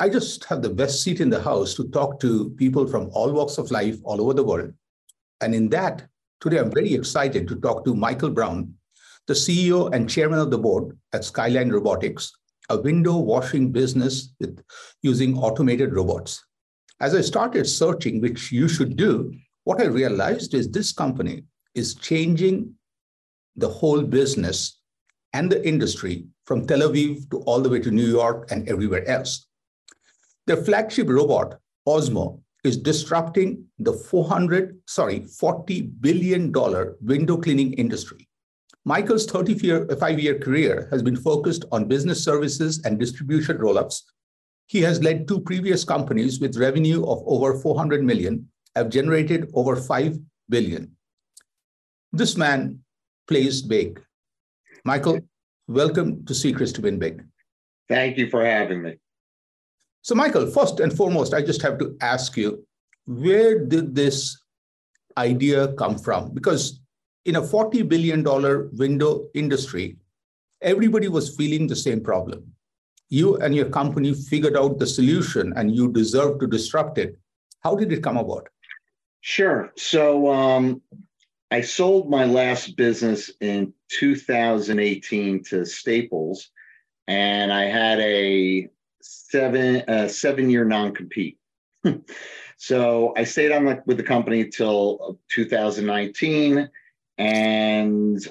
I just have the best seat in the house to talk to people from all walks of life all over the world. And in that, today I'm very excited to talk to Michael Brown, the CEO and chairman of the board at Skyline Robotics, a window washing business with using automated robots. As I started searching, which you should do, what I realized is this company is changing the whole business and the industry from Tel Aviv to all the way to New York and everywhere else. Their flagship robot, Ozmo, is disrupting the 400, sorry, 40 billion dollar window cleaning industry. Michael's 35-year career has been focused on business services and distribution roll-ups. He has led two previous companies with revenue of over 400 million, have generated over 5 billion. This man plays big. Michael, welcome to Secrets to Win Big. Thank you for having me. So, Michael, first and foremost, I just have to ask you, where did this idea come from? Because in a $40 billion window industry, everybody was feeling the same problem. You and your company figured out the solution and you deserve to disrupt it. How did it come about? Sure. So um, I sold my last business in 2018 to Staples, and I had a seven uh, seven year non compete. so I stayed on the, with the company till 2019, and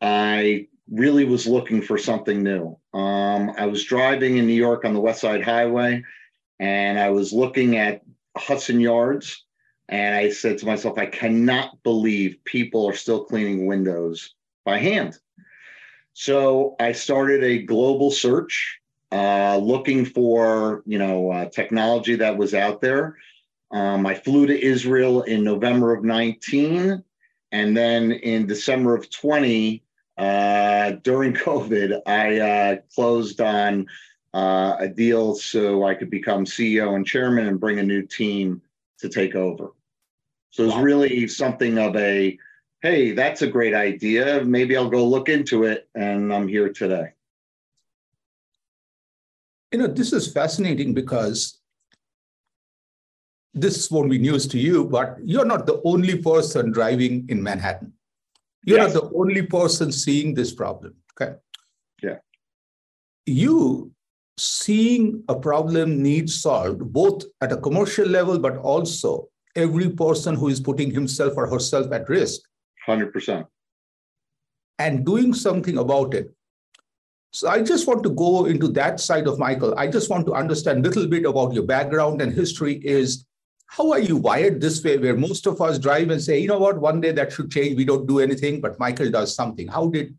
I really was looking for something new. Um, I was driving in New York on the West Side Highway, and I was looking at Hudson Yards, and I said to myself, I cannot believe people are still cleaning windows by hand. So I started a global search uh, looking for you know uh, technology that was out there. Um, I flew to Israel in November of 19, and then in December of 20, uh, during COVID, I uh, closed on uh, a deal so I could become CEO and chairman and bring a new team to take over. So it was really something of a, hey, that's a great idea. Maybe I'll go look into it, and I'm here today. You know, this is fascinating because this won't be news to you, but you're not the only person driving in Manhattan. You're yes. not the only person seeing this problem. Okay. Yeah. You seeing a problem needs solved both at a commercial level, but also every person who is putting himself or herself at risk. 100%. And doing something about it so I just want to go into that side of Michael. I just want to understand a little bit about your background and history is how are you wired this way where most of us drive and say, you know what, one day that should change. We don't do anything, but Michael does something. How did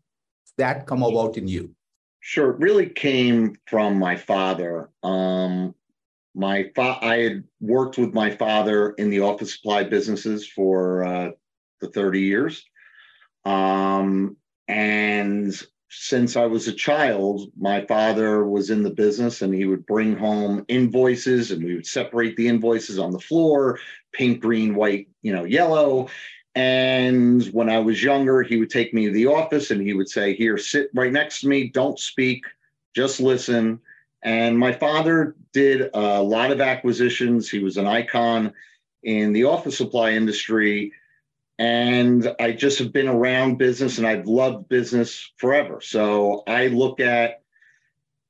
that come about in you? Sure. It really came from my father. Um, my fa- I had worked with my father in the office supply businesses for uh, the 30 years. Um, and since I was a child, my father was in the business and he would bring home invoices and we would separate the invoices on the floor, pink, green, white, you know, yellow. And when I was younger, he would take me to the office and he would say, Here, sit right next to me, don't speak, just listen. And my father did a lot of acquisitions. He was an icon in the office supply industry and I just have been around business and I've loved business forever. So I look at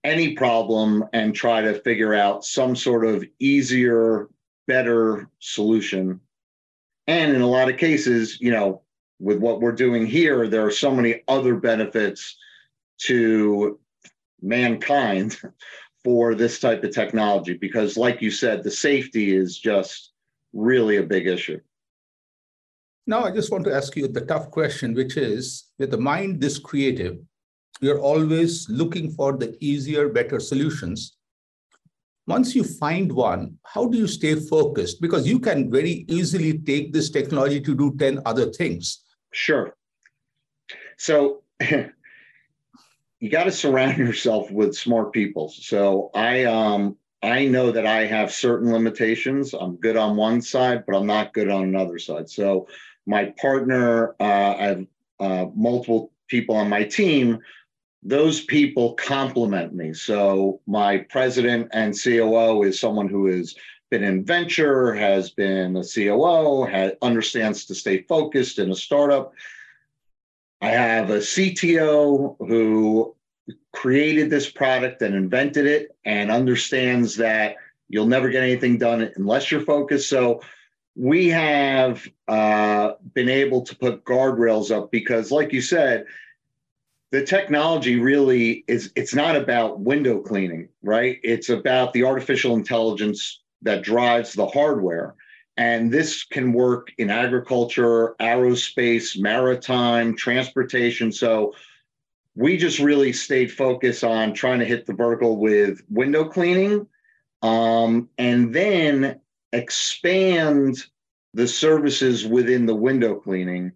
any problem and try to figure out some sort of easier, better solution. And in a lot of cases, you know, with what we're doing here, there are so many other benefits to mankind for this type of technology because, like you said, the safety is just really a big issue. Now, I just want to ask you the tough question, which is with a mind this creative, you're always looking for the easier, better solutions. once you find one, how do you stay focused? Because you can very easily take this technology to do 10 other things. Sure. So you got to surround yourself with smart people. So I um I know that I have certain limitations. I'm good on one side, but I'm not good on another side. So my partner, uh, I have uh, multiple people on my team those people complement me. So my president and COO is someone who has been in venture, has been a COO, has, understands to stay focused in a startup. I have a CTO who created this product and invented it and understands that you'll never get anything done unless you're focused. So we have uh, been able to put guardrails up because, like you said, the technology really is it's not about window cleaning right? It's about the artificial intelligence that drives the hardware. And this can work in agriculture aerospace maritime transportation. So we just really stayed focused on trying to hit the vertical with window cleaning. Um, and then expand the services within the window cleaning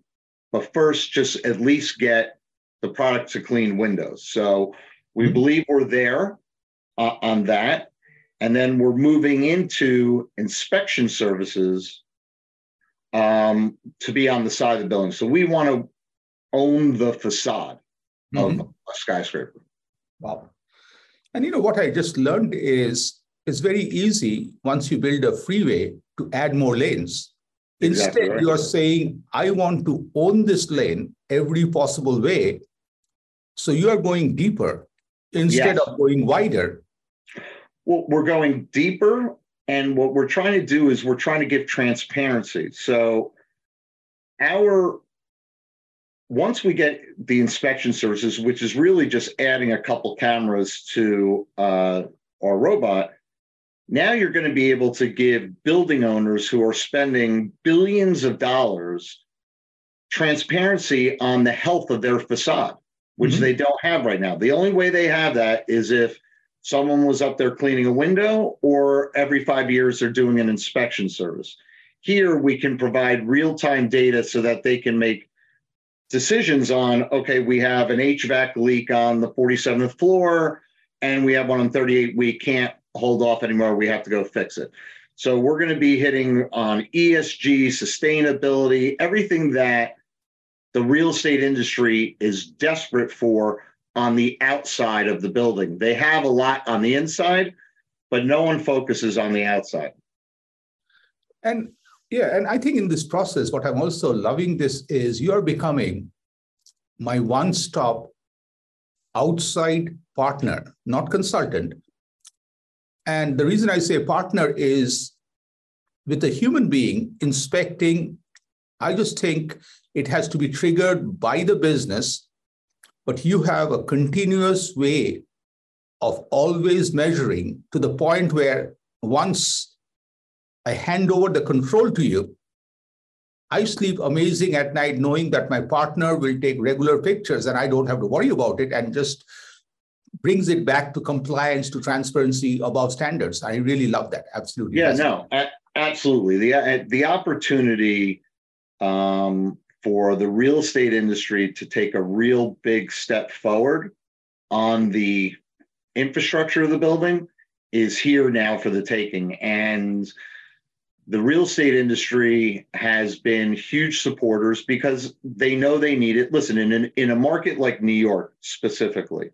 but first just at least get the product to clean windows. So we mm-hmm. believe we're there uh, on that. And then we're moving into inspection services um, to be on the side of the building. So we want to own the facade mm-hmm. of a skyscraper. Wow. And you know what I just learned is it's very easy once you build a freeway to add more lanes. Instead, exactly right. you are saying, I want to own this lane every possible way so you are going deeper instead yes. of going wider. Well, we're going deeper. And what we're trying to do is we're trying to give transparency. So our once we get the inspection services, which is really just adding a couple cameras to uh, our robot, now you're going to be able to give building owners who are spending billions of dollars transparency on the health of their facade which mm-hmm. they don't have right now. The only way they have that is if someone was up there cleaning a window or every five years they're doing an inspection service. Here we can provide real time data so that they can make decisions on okay, we have an HVAC leak on the 47th floor and we have one on 38. We can't hold off anymore. We have to go fix it. So we're going to be hitting on ESG, sustainability, everything that the real estate industry is desperate for on the outside of the building. They have a lot on the inside, but no one focuses on the outside. And yeah, and I think in this process, what I'm also loving this is you're becoming my one stop outside partner, not consultant. And the reason I say partner is with a human being inspecting, I just think it has to be triggered by the business, but you have a continuous way of always measuring to the point where once I hand over the control to you, I sleep amazing at night knowing that my partner will take regular pictures and I don't have to worry about it and just brings it back to compliance, to transparency above standards. I really love that. Absolutely. Yeah, no, absolutely. The, the opportunity um, for the real estate industry to take a real big step forward on the infrastructure of the building is here now for the taking. And the real estate industry has been huge supporters because they know they need it. Listen, in, an, in a market like New York specifically,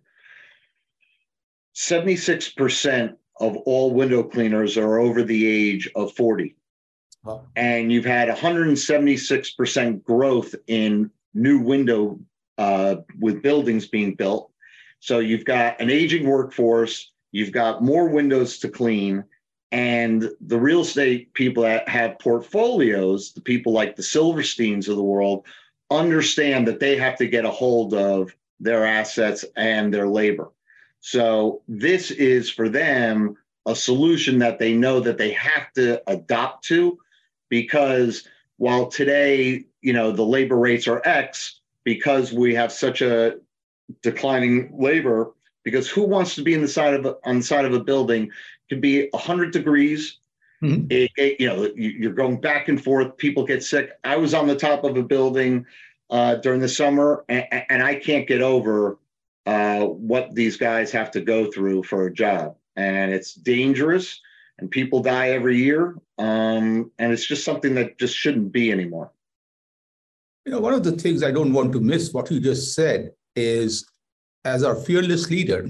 76% of all window cleaners are over the age of 40. And you've had 176% growth in new window uh, with buildings being built. So you've got an aging workforce, you've got more windows to clean, and the real estate people that have portfolios, the people like the Silversteins of the world, understand that they have to get a hold of their assets and their labor. So this is for them a solution that they know that they have to adopt to because while today, you know, the labor rates are X, because we have such a declining labor, because who wants to be in the side of a, on the side of a building can be 100 degrees. Mm-hmm. It, it, you know, you're going back and forth. People get sick. I was on the top of a building uh, during the summer, and, and, I can't get over uh, what these guys have to go through for a job. And it's dangerous, and people die every year. Um, and it's just something that just shouldn't be anymore. You know, one of the things I don't want to miss what you just said is as our fearless leader,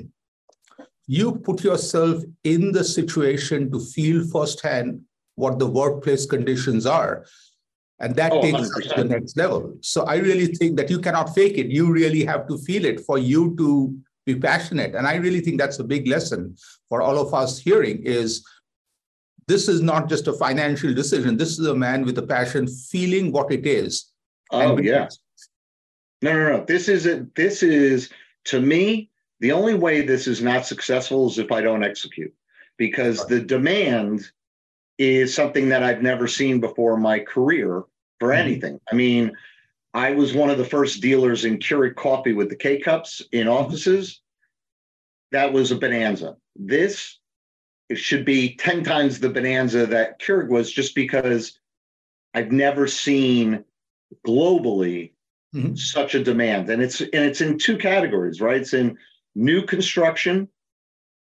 you put yourself in the situation to feel firsthand what the workplace conditions are. And that oh, takes us to the next level. So I really think that you cannot fake it. You really have to feel it for you to be passionate. And I really think that's a big lesson for all of us hearing is this is not just a financial decision. This is a man with a passion feeling what it is. Oh, yeah. No, no, no. This is a, this is to me, the only way this is not successful is if I don't execute because the demand is something that I've never seen before in my career for mm-hmm. anything. I mean, I was one of the first dealers in Keurig coffee with the K cups in mm-hmm. offices. That was a bonanza. This it should be 10 times the bonanza that Keurig was just because I've never seen globally mm-hmm. such a demand. And it's and it's in two categories, right? It's in new construction.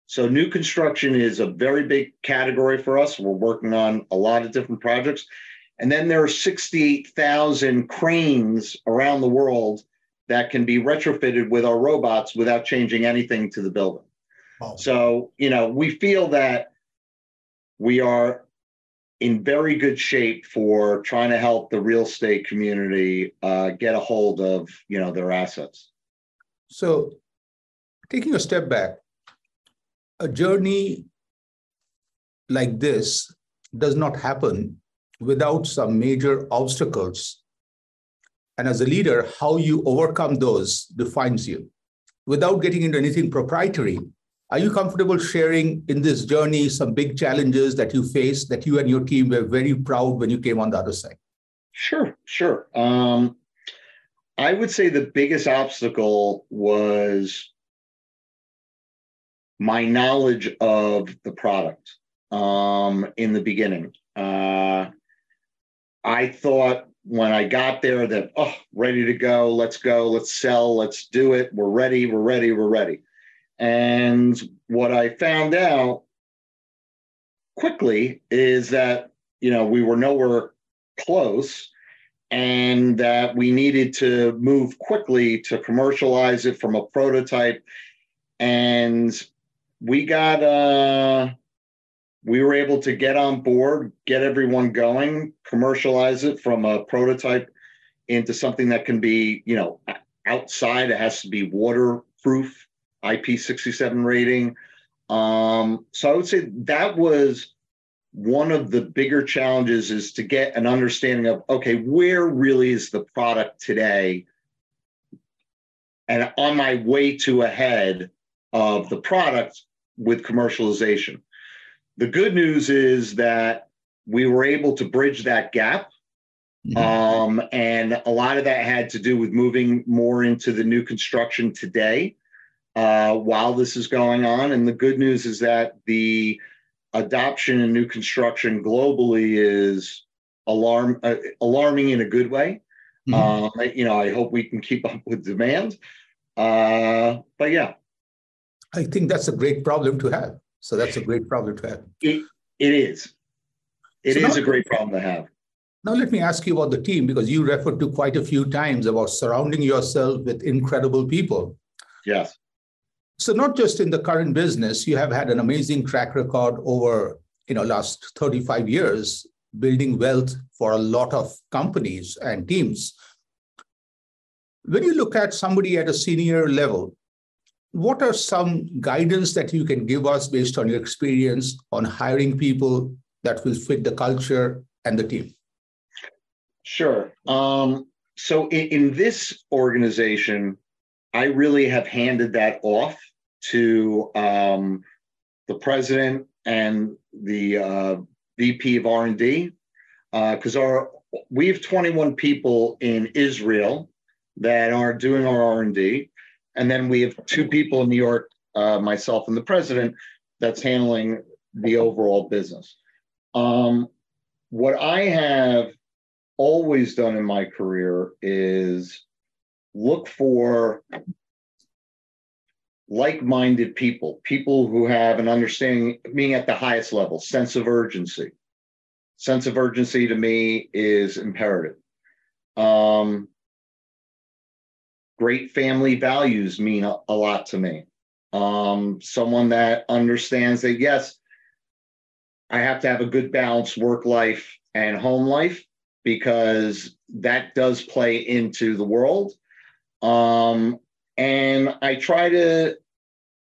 So new construction is a very big category for us. We're working on a lot of different projects. And then there are 68,000 cranes around the world that can be retrofitted with our robots without changing anything to the building. Oh. So, you know, we feel that we are in very good shape for trying to help the real estate community uh, get a hold of, you know, their assets. So, taking a step back, a journey like this does not happen without some major obstacles. And as a leader, how you overcome those defines you. Without getting into anything proprietary, are you comfortable sharing in this journey some big challenges that you faced that you and your team were very proud when you came on the other side? Sure, sure. Um, I would say the biggest obstacle was my knowledge of the product um, in the beginning. Uh, I thought when I got there that, oh, ready to go, let's go, let's sell, let's do it, we're ready, we're ready, we're ready. And what I found out quickly is that, you know, we were nowhere close and that we needed to move quickly to commercialize it from a prototype. And we got, uh, we were able to get on board, get everyone going, commercialize it from a prototype into something that can be, you know, outside. It has to be waterproof IP67 rating. Um, so I would say that was one of the bigger challenges is to get an understanding of okay, where really is the product today? And on my way to ahead of the product with commercialization. The good news is that we were able to bridge that gap. Mm-hmm. Um, and a lot of that had to do with moving more into the new construction today uh, while this is going on. And the good news is that the adoption in new construction globally is alarm uh, alarming in a good way. Mm-hmm. Uh, you know, I hope we can keep up with demand. Uh, but yeah, I think that's a great problem to have. So that's a great problem to have. It, it is. It so is now, a great problem to have. Now, let me ask you about the team because you referred to quite a few times about surrounding yourself with incredible people. Yes. So not just in the current business, you have had an amazing track record over you know last 35 years building wealth for a lot of companies and teams. When you look at somebody at a senior level, what are some guidance that you can give us based on your experience on hiring people that will fit the culture and the team? Sure. Um, so in, in this organization, I really have handed that off to um, the president and the uh, VP of R&D because uh, our we have 21 people in Israel that are doing our R&D, and then we have two people in New York, uh, myself and the president, that's handling the overall business. Um, what I have always done in my career is look for like-minded people, people who have an understanding, being at the highest level, sense of urgency. Sense of urgency to me is imperative. Um, great family values mean a, a lot to me. Um, someone that understands that yes, I have to have a good balance work life and home life because that does play into the world. Um, and I try to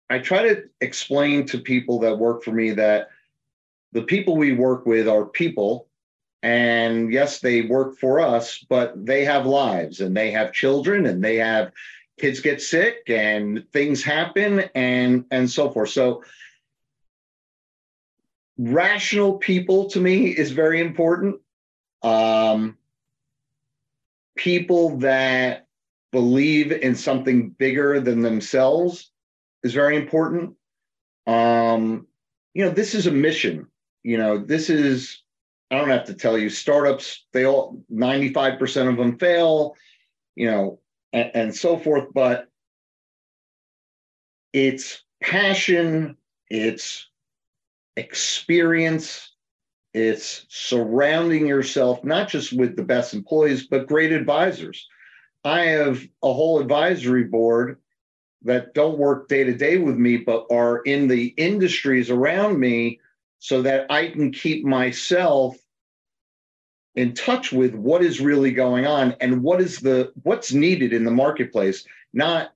I try to explain to people that work for me that the people we work with are people and yes they work for us but they have lives and they have children and they have kids get sick and things happen and and so forth so rational people to me is very important um people that believe in something bigger than themselves is very important. Um, you know, this is a mission. You know, this is, I don't have to tell you, startups, all, 95% of them fail, you know, and, and so forth. But it's passion, it's experience, it's surrounding yourself not just with the best employees, but great advisors. I have a whole advisory board that don't work day to day with me, but are in the industries around me so that I can keep myself in touch with what is really going on and what is the what's needed in the marketplace not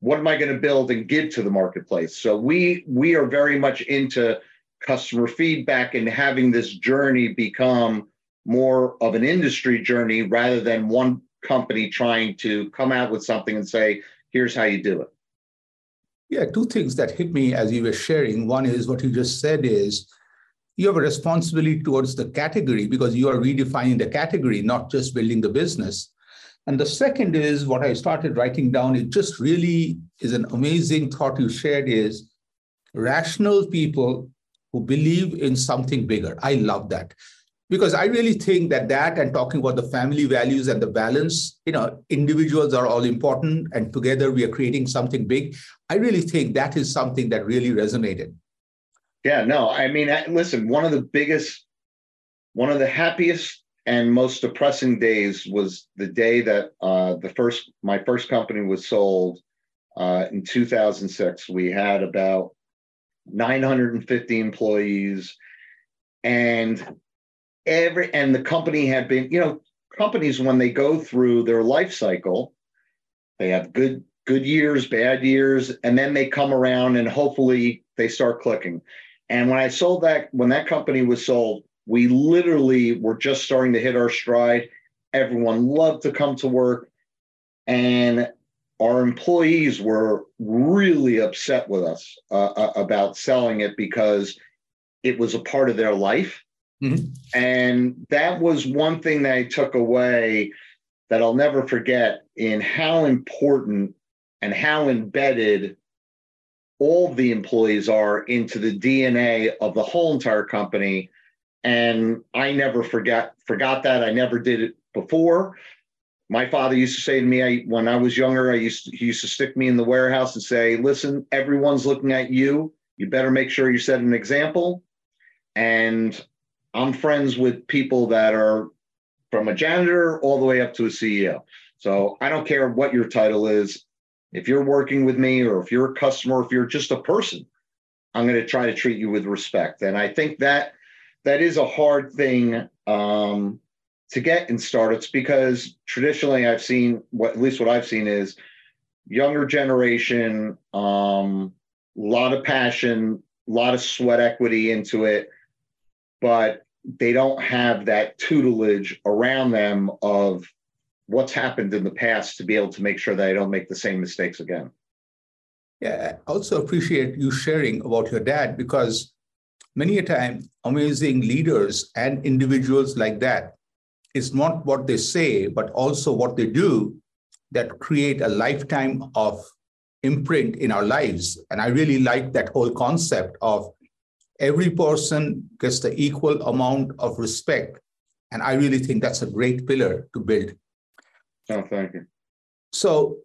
what am i going to build and give to the marketplace so we we are very much into customer feedback and having this journey become more of an industry journey rather than one company trying to come out with something and say here's how you do it yeah, two things that hit me as you were sharing. One is what you just said is you have a responsibility towards the category because you are redefining the category, not just building the business. And the second is what I started writing down. It just really is an amazing thought you shared is rational people who believe in something bigger. I love that because I really think that that and talking about the family values and the balance, you know, individuals are all important and together we are creating something big. I really think that is something that really resonated. Yeah, no, I mean, listen, one of the biggest, one of the happiest and most depressing days was the day that uh, the first, my first company was sold uh, in 2006. We had about 950 employees and every and the company had been you know companies when they go through their life cycle they have good good years bad years and then they come around and hopefully they start clicking and when i sold that when that company was sold we literally were just starting to hit our stride. Everyone loved to come to work. And our employees were really upset with us uh, uh about selling it because it was a part of their life. Mm-hmm. And that was one thing that I took away that I'll never forget in how important and how embedded all the employees are into the DNA of the whole entire company. And I never forgot forgot that. I never did it before. My father used to say to me I, when I was younger, I used to, he used to stick me in the warehouse and say, "Listen, everyone's looking at you. You better make sure you set an example." And I'm friends with people that are from a janitor all the way up to a CEO. So I don't care what your title is. If you're working with me or if you're a customer, if you're just a person, I'm going to try to treat you with respect. And I think that that is a hard thing um, to get in startups because traditionally I've seen what at least what I've seen is younger generation, a um, lot of passion, a lot of sweat equity into it but they don't have that tutelage around them of what's happened in the past to be able to make sure that I don't make the same mistakes again. Yeah, I also appreciate you sharing about your dad because many a time amazing leaders and individuals like that is not what they say, but also what they do that create a lifetime of imprint in our lives. And I really like that whole concept of every person gets the equal amount of respect. And I really think that's a great pillar to build. Oh, thank you. So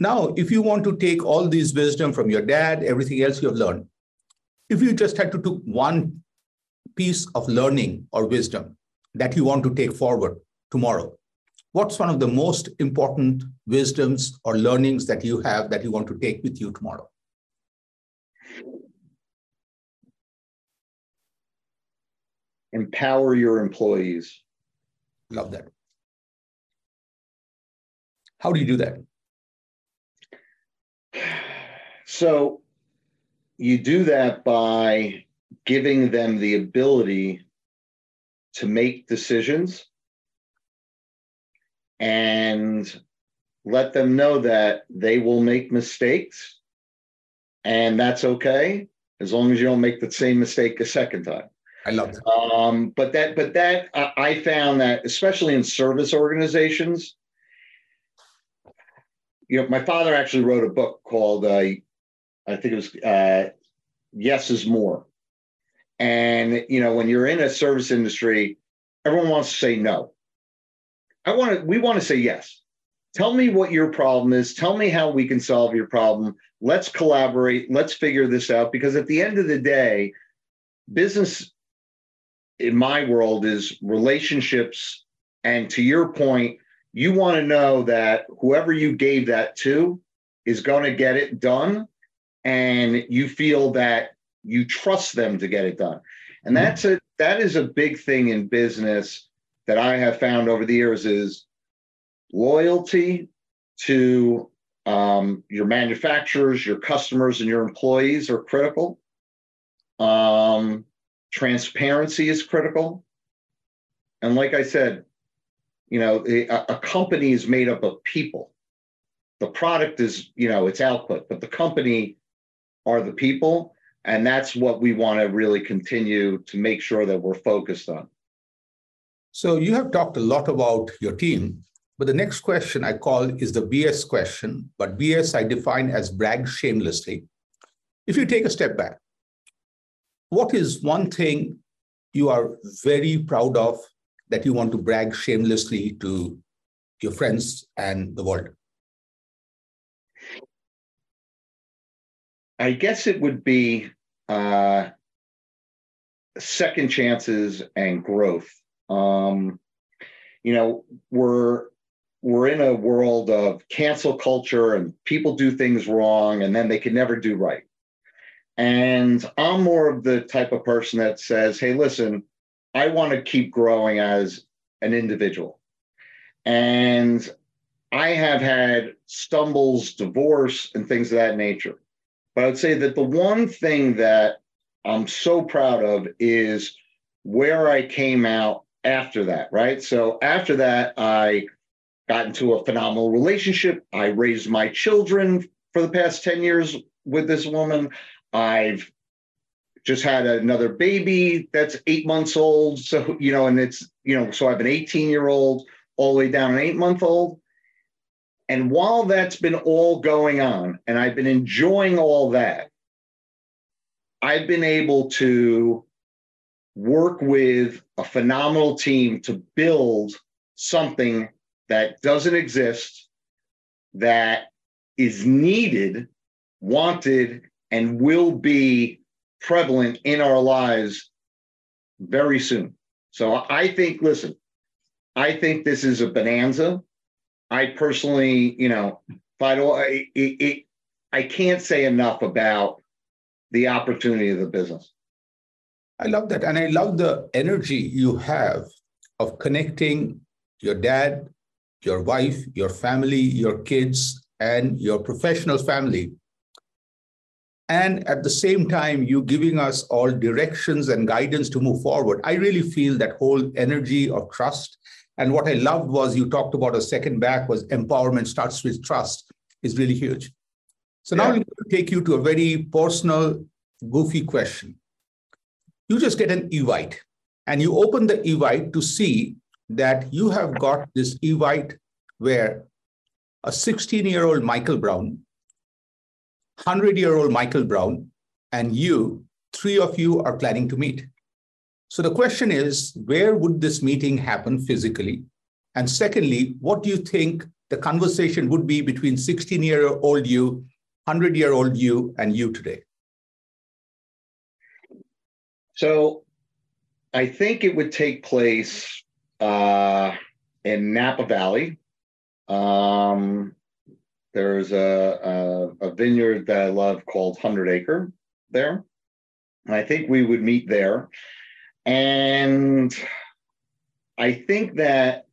now, if you want to take all these wisdom from your dad, everything else you have learned, if you just had to take one piece of learning or wisdom that you want to take forward tomorrow, what's one of the most important wisdoms or learnings that you have that you want to take with you tomorrow? Empower your employees. Love that. How do you do that? So you do that by giving them the ability to make decisions and let them know that they will make mistakes and that's okay as long as you don't make the same mistake a second time. I love that. Um, but that, but that I found that especially in service organizations, you know, my father actually wrote a book called, uh, I think it was uh, "Yes is More," and you know, when you're in a service industry, everyone wants to say no. I want to. We want to say yes. Tell me what your problem is. Tell me how we can solve your problem. Let's collaborate. Let's figure this out. Because at the end of the day, business in my world is relationships. And to your point, you want to know that whoever you gave that to is going to get it done and you feel that you trust them to get it done. And mm-hmm. that's a that is a big thing in business that i have found over the years is loyalty to um, your manufacturers your customers and your employees are critical. Um, transparency is critical. And like i said you know a, a company is made up of people. The product is you know its output but the company are the people and that's what we want to really continue to make sure that we're focused on. So you have talked a lot about your team but the next question i call is the bs question but bs i define as brag shamelessly. If you take a step back what is one thing you are very proud of that you want to brag shamelessly to your friends and the world? I guess it would be uh, second chances and growth. Um, you know, we're we're in a world of cancel culture and people do things wrong and then they can never do right. And I'm more of the type of person that says, hey, listen, I want to keep growing as an individual. And I have had stumbles, divorce, and things of that nature. But I would say that the one thing that I'm so proud of is where I came out after that, right? So after that, I got into a phenomenal relationship. I raised my children for the past 10 years with this woman. I've just had another baby that's eight months old. So, you know, and it's, you know, so I have an 18 year old all the way down an eight month old. And while that's been all going on and I've been enjoying all that, I've been able to work with a phenomenal team to build something that doesn't exist, that is needed, wanted, and will be prevalent in our lives very soon. So I think, listen, I think this is a bonanza. I personally, you know, if I don't, it, it, I can't say enough about the opportunity of the business. I love that. And I love the energy you have of connecting your dad, your wife, your family, your kids, and your professional family and at the same time you giving us all directions and guidance to move forward. I really feel that whole energy of trust. And what i loved was you talked about a second back was empowerment starts with trust is really huge. So now i'm going to take you to a very personal goofy question. You just get an evite and you open the evite to see that you have got this evite where a 16 year old michael brown 100 year old Michael Brown and you, three of you are planning to meet. So the question is, where would this meeting happen physically? And secondly, what do you think the conversation would be between 16 year old you, 100 year old you, and you today? So I think it would take place uh, in Napa Valley. Um, there's a, a, a, vineyard that I love called Hundred Acre there. And I think we would meet there. And I think that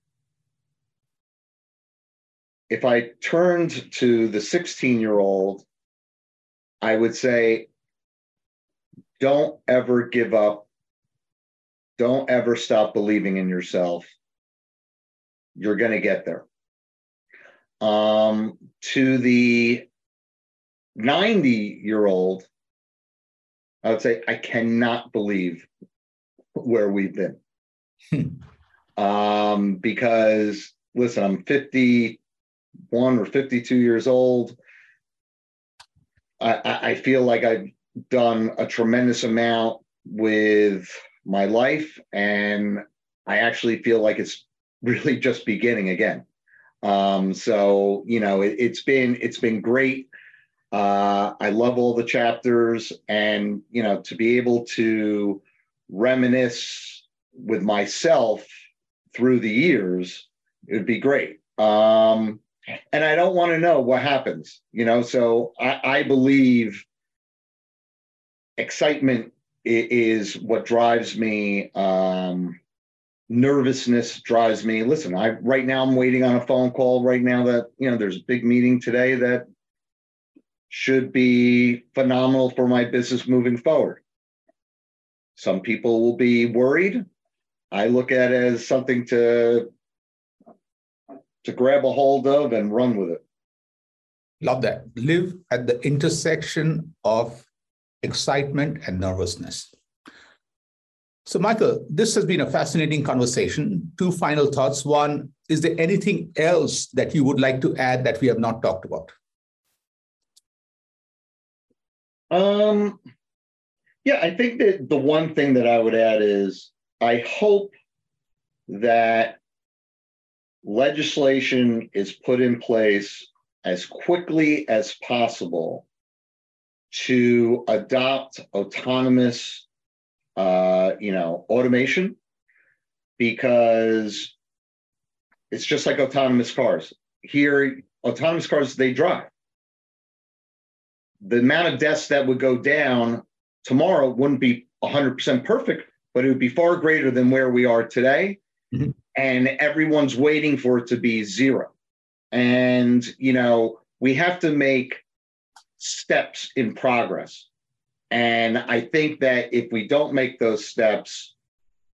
if I turned to the 16 year old, I would say, don't ever give up. Don't ever stop believing in yourself. You're going to get there. Um, to the 90 year old, I would say, I cannot believe where we've been. Hmm. um, because, listen, I'm 51 or 52 years old. I, I feel like I've done a tremendous amount with my life, and I actually feel like it's really just beginning again. Um, so you know, it, has been it's been great. Uh, I love all the chapters, and you know, to be able to reminisce with myself through the years, it would be great. Um, and I don't want to know what happens, you know. So I, I believe excitement is what drives me. Um, nervousness drives me. Listen, I right now I'm waiting on a phone call right now that you know there's a big meeting today that should be phenomenal for my business moving forward. Some people will be worried. I look at it as something to to grab a hold of and run with it. Love that. Live at the intersection of excitement and nervousness. So, Michael, this has been a fascinating conversation. Two final thoughts. One, is there anything else that you would like to add that we have not talked about? Um, yeah, I think that the one thing that I would add is I hope that legislation is put in place as quickly as possible to adopt autonomous, uh, you know, automation because it's just like autonomous cars. Here, autonomous cars, they drive. The amount of deaths that would go down tomorrow wouldn't be 100% perfect, but it would be far greater than where we are today. Mm-hmm. And everyone's waiting for it to be zero. And, you know, we have to make steps in progress. And I think that if we don't make those steps,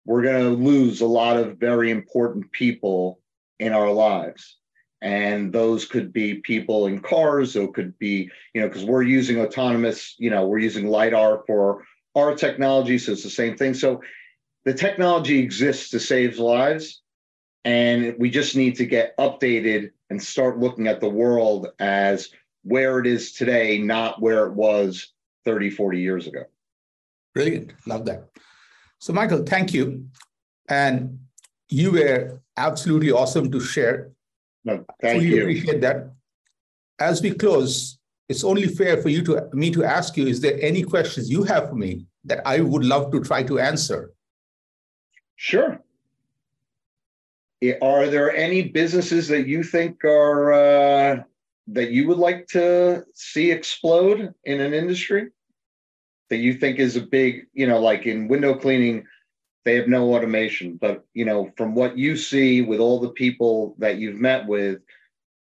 we're going to lose a lot of very important people in our lives. And those could be people in cars, or could be, you know, because we're using autonomous, you know, we're using LiDAR for our technology. So it's the same thing. So the technology exists to save lives. And we just need to get updated and start looking at the world as where it is today, not where it was 30, 40 years ago. Brilliant. Love that. So, Michael, thank you. And you were absolutely awesome to share. No, thank you. appreciate that. As we close, it's only fair for you to me to ask you: Is there any questions you have for me that I would love to try to answer? Sure. Are there any businesses that you think are uh, that you would like to see explode in an industry that you think is a big, you know, like in window cleaning, they have no automation. But, you know, from what you see with all the people that you've met with,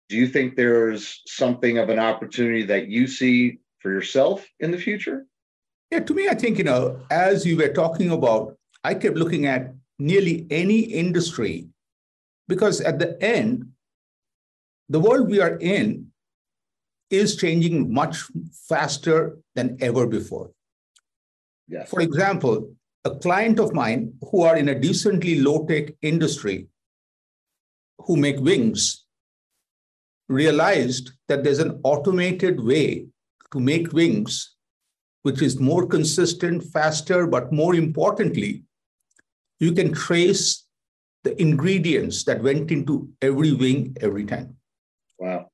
do you think there's something of an opportunity that you see for yourself in the future? Yeah, to me, I think, you know, as you were talking about, I kept looking at nearly any industry because at the end, the world we are in is changing much faster than ever before. Yes. For example, a client of mine who are in a decently low tech industry who make wings realized that there's an automated way to make wings which is more consistent, faster, but more importantly, you can trace the ingredients that went into every wing every time. Wow.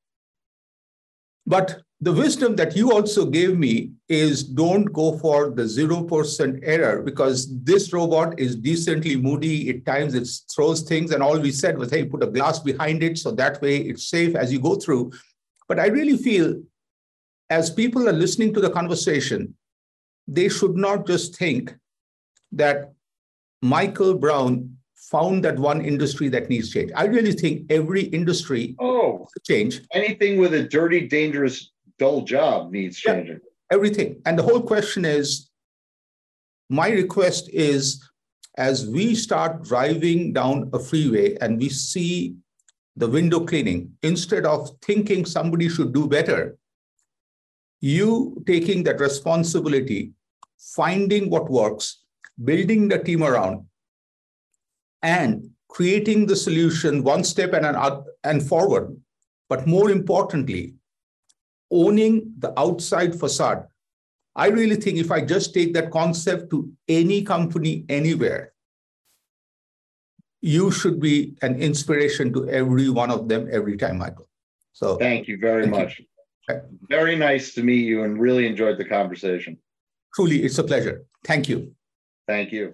But the wisdom that you also gave me is don't go for the 0% error because this robot is decently moody. At times it throws things, and all we said was, hey, put a glass behind it so that way it's safe as you go through. But I really feel as people are listening to the conversation, they should not just think that Michael Brown found that one industry that needs change. I really think every industry oh change. Anything with a dirty, dangerous, dull job needs changing. Yeah, everything. And the whole question is my request is as we start driving down a freeway and we see the window cleaning, instead of thinking somebody should do better, you taking that responsibility, finding what works, building the team around, and creating the solution one step and, an, and forward. But more importantly, owning the outside facade. I really think if I just take that concept to any company anywhere, you should be an inspiration to every one of them every time, Michael. So thank you very thank much. You. Very nice to meet you and really enjoyed the conversation. Truly, it's a pleasure. Thank you. Thank you.